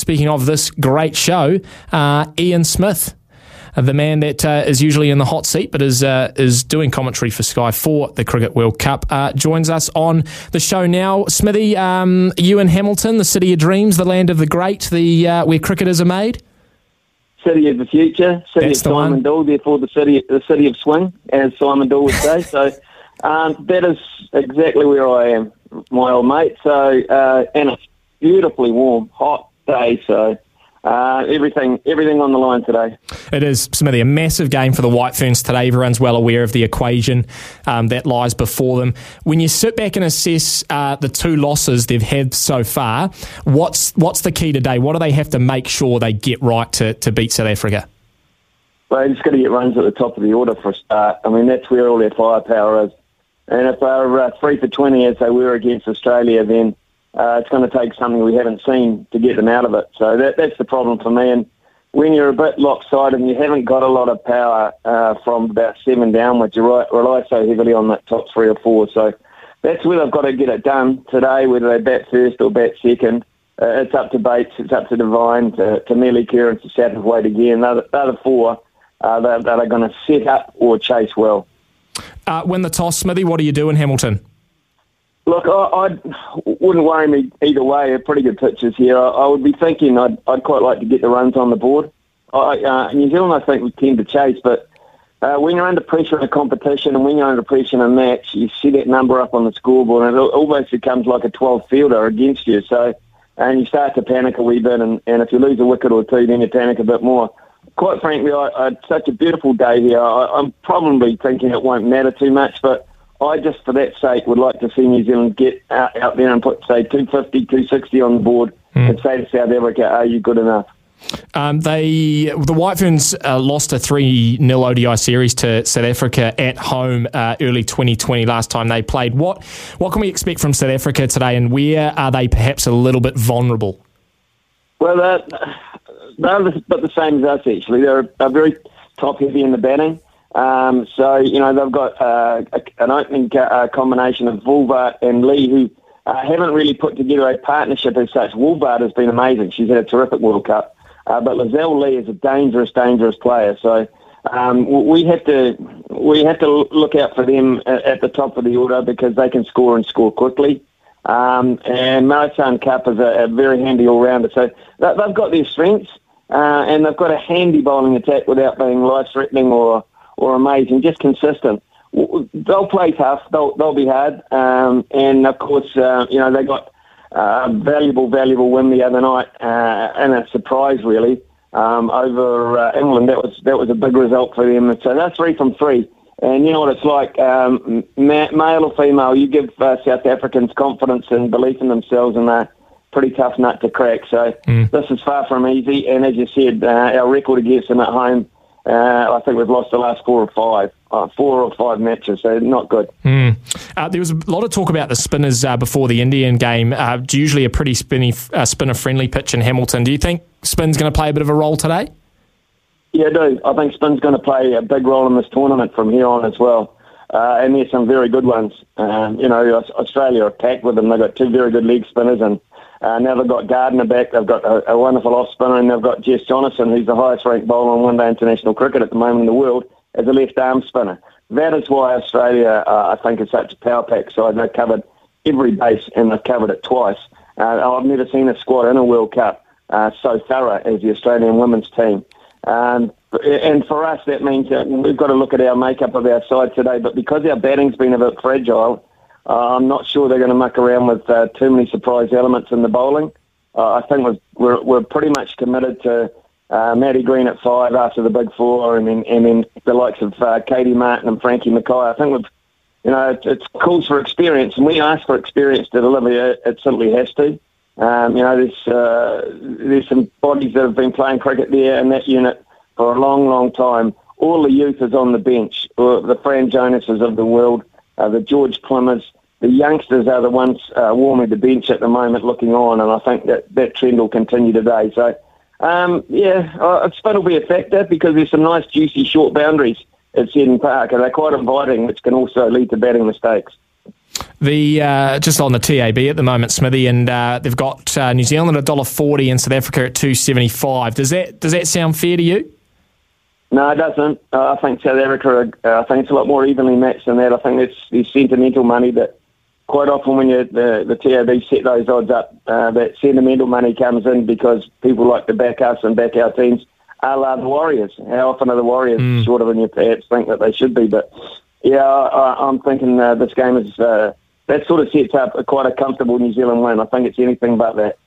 Speaking of this great show, uh, Ian Smith, uh, the man that uh, is usually in the hot seat but is uh, is doing commentary for Sky for the Cricket World Cup, uh, joins us on the show now. Smithy, um, you in Hamilton, the city of dreams, the land of the great, the uh, where cricketers are made. City of the future, city That's of Simon. Doull, therefore the city, the city of swing, as Simon Doull would say. so um, that is exactly where I am, my old mate. So uh, and it's beautifully warm, hot day. So uh, everything, everything on the line today. It is, Smithy, a massive game for the White Ferns today. Everyone's well aware of the equation um, that lies before them. When you sit back and assess uh, the two losses they've had so far, what's what's the key today? What do they have to make sure they get right to, to beat South Africa? Well, they just got to get runs at the top of the order for a start. I mean, that's where all their firepower is. And if they're uh, three for 20 as they were against Australia, then uh, it's going to take something we haven't seen to get them out of it. So that, that's the problem for me. And when you're a bit lopsided and you haven't got a lot of power uh, from about seven downwards, you rely so heavily on that top three or four. So that's where they've got to get it done today, whether they bat first or bat second. Uh, it's up to Bates, it's up to Devine, to, to Melly Kieran, to Satterthwaite again. They're, the- they're the four uh, that, that are going to set up or chase well. Uh, the toss, Smithy. What do you do in Hamilton? Look, I, I wouldn't worry me either way. They're pretty good pitches here. I, I would be thinking I'd, I'd quite like to get the runs on the board. I, uh, New Zealand, I think, would tend to chase, but uh, when you're under pressure in a competition and when you're under pressure in a match, you see that number up on the scoreboard and it almost becomes like a 12 fielder against you. So, and you start to panic a wee bit, and, and if you lose a wicket or two, then you panic a bit more. Quite frankly, I, I, such a beautiful day here. I, I'm probably thinking it won't matter too much, but I just, for that sake, would like to see New Zealand get out, out there and put, say, 250, 260 on the board and say to South Africa, are you good enough? Um, they the White Ferns uh, lost a three 0 ODI series to South Africa at home uh, early 2020. Last time they played, what what can we expect from South Africa today, and where are they perhaps a little bit vulnerable? Well, they're, they're the, but the same as us, actually. They're, they're very top heavy in the batting. Um, so, you know, they've got uh, an opening uh, combination of Wolvaardt and Lee, who uh, haven't really put together a partnership as such. Wolvaardt has been amazing. She's had a terrific World Cup. Uh, but Lizelle Lee is a dangerous, dangerous player. So um, we have to we have to look out for them at, at the top of the order because they can score and score quickly. Um, and Marizanne Kapp is a, a very handy all-rounder. So they- they've got their strengths, uh, and they've got a handy bowling attack without being life-threatening or or amazing, just consistent. They'll play tough. They'll they'll be hard. Um, and of course, uh, you know they got uh, a valuable, valuable win the other night, uh, and a surprise really um, over uh, England. That was that was a big result for them. So they're three from three. And you know what it's like, um, ma- male or female, you give uh, South Africans confidence and belief in themselves, and they're pretty tough nut to crack. So this is far from easy. And as you said, uh, our record against them at home, uh, I think we've lost the last four or five, uh, four or five matches. So not good. Uh, there was a lot of talk about the spinners uh, before the Indian game. Uh, it's usually a pretty spinny, uh, spinner-friendly pitch in Hamilton. Do you think spin's going to play a bit of a role today? Yeah, I do. I think spin's going to play a big role in this tournament from here on as well. Uh, and there's some very good ones. Um, you know, Australia are packed with them. They've got two very good leg spinners, and uh, now they've got Gardner back. They've got a, a wonderful off spinner, and they've got Jess Jonassen, who's the highest ranked bowler in one day international cricket at the moment in the world, as a left arm spinner. That is why Australia, uh, I think, is such a power pack side. They've covered every base, and they've covered it twice. Uh, I've never seen a squad in a World Cup uh, so thorough as the Australian women's team. Um, and for us, that means that we've got to look at our makeup of our side today. But because our batting's been a bit fragile, uh, I'm not sure they're going to muck around with uh, too many surprise elements in the bowling. I, uh, I think we're we're pretty much committed to uh, Maddie Green at five after the big four, and then and then the likes of uh, Katie Martin and Frankie Mackay. I think we've you know, it, calls for experience, and we ask for experience to deliver. It, it simply has to. Um, you know, there's uh, there's some bodies that have been playing cricket there in that unit for a long, long time. All the youth is on the bench. Uh, the Fran Jonases of the world, uh, the Georgia Plimmers, the youngsters are the ones uh, warming the bench at the moment, looking on, and I think that that trend will continue today. So, um, yeah, uh, spin will be a factor because there's some nice, juicy, short boundaries at Eden Park, and they're quite inviting, which can also lead to batting mistakes. The uh, just on the TAB at the moment, Smithy, and uh, they've got uh, New Zealand at dollar forty and South Africa at two seventy five. Does that does that sound fair to you? No, it doesn't. Uh, I think South Africa. Uh, I think it's a lot more evenly matched than that. I think it's the sentimental money that quite often when you the the TAB set those odds up, uh, that sentimental money comes in because people like to back us and back our teams a la the Warriors. How often are the Warriors mm. shorter than you perhaps think that they should be? But yeah, I, am thinking uh, this game is uh, that sort of sets up a, quite a comfortable New Zealand win. I think it's anything but that.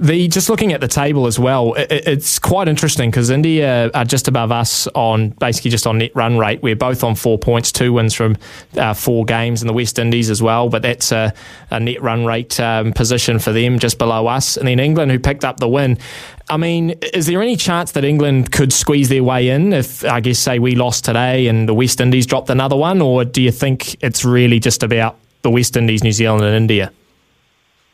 The just looking at the table as well, it, it's quite interesting because India are just above us on basically just on net run rate. We're both on four points, two wins from uh, four games, in the West Indies as well. But that's a, a net run rate um, position for them, just below us. And then England, who picked up the win. I mean, is there any chance that England could squeeze their way in if, I guess, say we lost today and the West Indies dropped another one, or do you think it's really just about the West Indies, New Zealand, and India?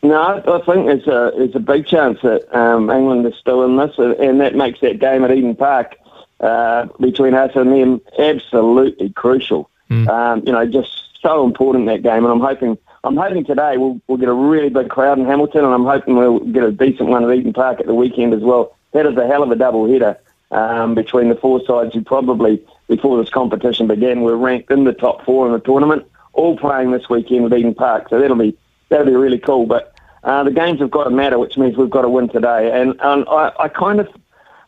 No, I think there's a there's a big chance that um, England is still in this, and that makes that game at Eden Park uh, between us and them absolutely crucial. Mm. Um, you know, just so important that game, and I'm hoping I'm hoping today we'll we'll get a really big crowd in Hamilton, and I'm hoping we'll get a decent one at Eden Park at the weekend as well. That is a hell of a double header um, between the four sides who probably before this competition began were ranked in the top four in the tournament, all playing this weekend at Eden Park. So that'll be that'll be really cool. But uh, the games have got to matter, which means we've got to win today. And, and I, I kind of,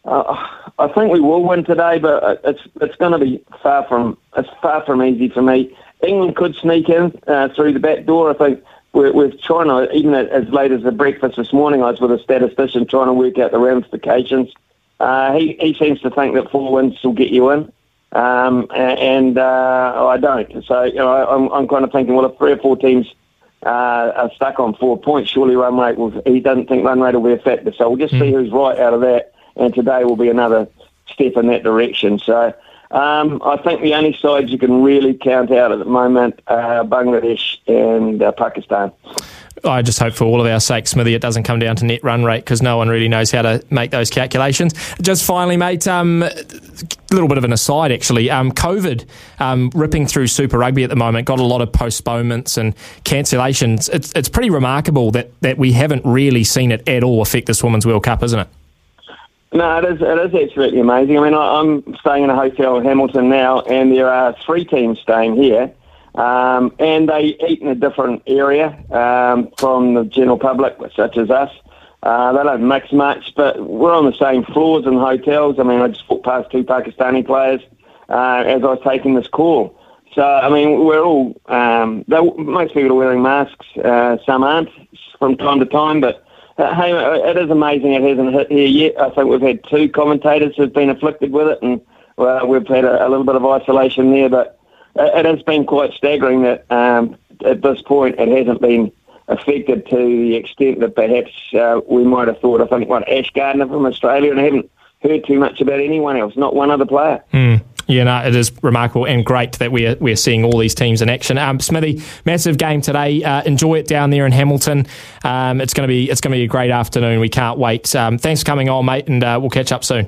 uh, I think we will win today, but it's it's going to be far from it's far from easy for me. England could sneak in uh, through the back door. I think we're trying even as late as the breakfast this morning, I was with a statistician trying to work out the ramifications. Uh, he, he seems to think that four wins will get you in, um, and uh, I don't. So you know, I'm, I'm kind of thinking, well, if three or four teams uh, are stuck on four points, surely run rate will. He doesn't think run rate will be a factor. So we'll just mm. see hmm. who's right out of that. And today will be another step in that direction. So um, I think the only sides you can really count out at the moment are Bangladesh and uh, Pakistan. I just hope for all of our sake, Smithy, it doesn't come down to net run rate because no one really knows how to make those calculations. Just finally, mate, um, a little bit of an aside actually. Um, COVID um, ripping through Super Rugby at the moment got a lot of postponements and cancellations. It's, it's pretty remarkable that, that we haven't really seen it at all affect this Women's World Cup, isn't it? No, it is, it is absolutely amazing. I mean, I, I'm staying in a hotel in Hamilton now, and there are three teams staying here. Um, and they eat in a different area um, from the general public, such as us. Uh, they don't mix much, but we're on the same floors in hotels. I mean, I just walked past two Pakistani players uh, as I was taking this call. So, I mean, we're all, um, most people are wearing masks. Uh, some aren't from time to time, but uh, hey, it is amazing it hasn't hit here yet. I think we've had two commentators who've been afflicted with it, and well, we've had a, a little bit of isolation there, but it has been quite staggering that um, at this point it hasn't been affected to the extent that perhaps uh, we might have thought. I think what Ash Gardner from Australia, and I haven't heard too much about anyone else, not one other player. Mm. Yeah, no, it is remarkable and great that we're, we're seeing all these teams in action. Um, Smithy, massive game today. Uh, enjoy it down there in Hamilton. Um, it's going to be it's to be a great afternoon. We can't wait. Um, thanks for coming on, mate, and uh, we'll catch up soon.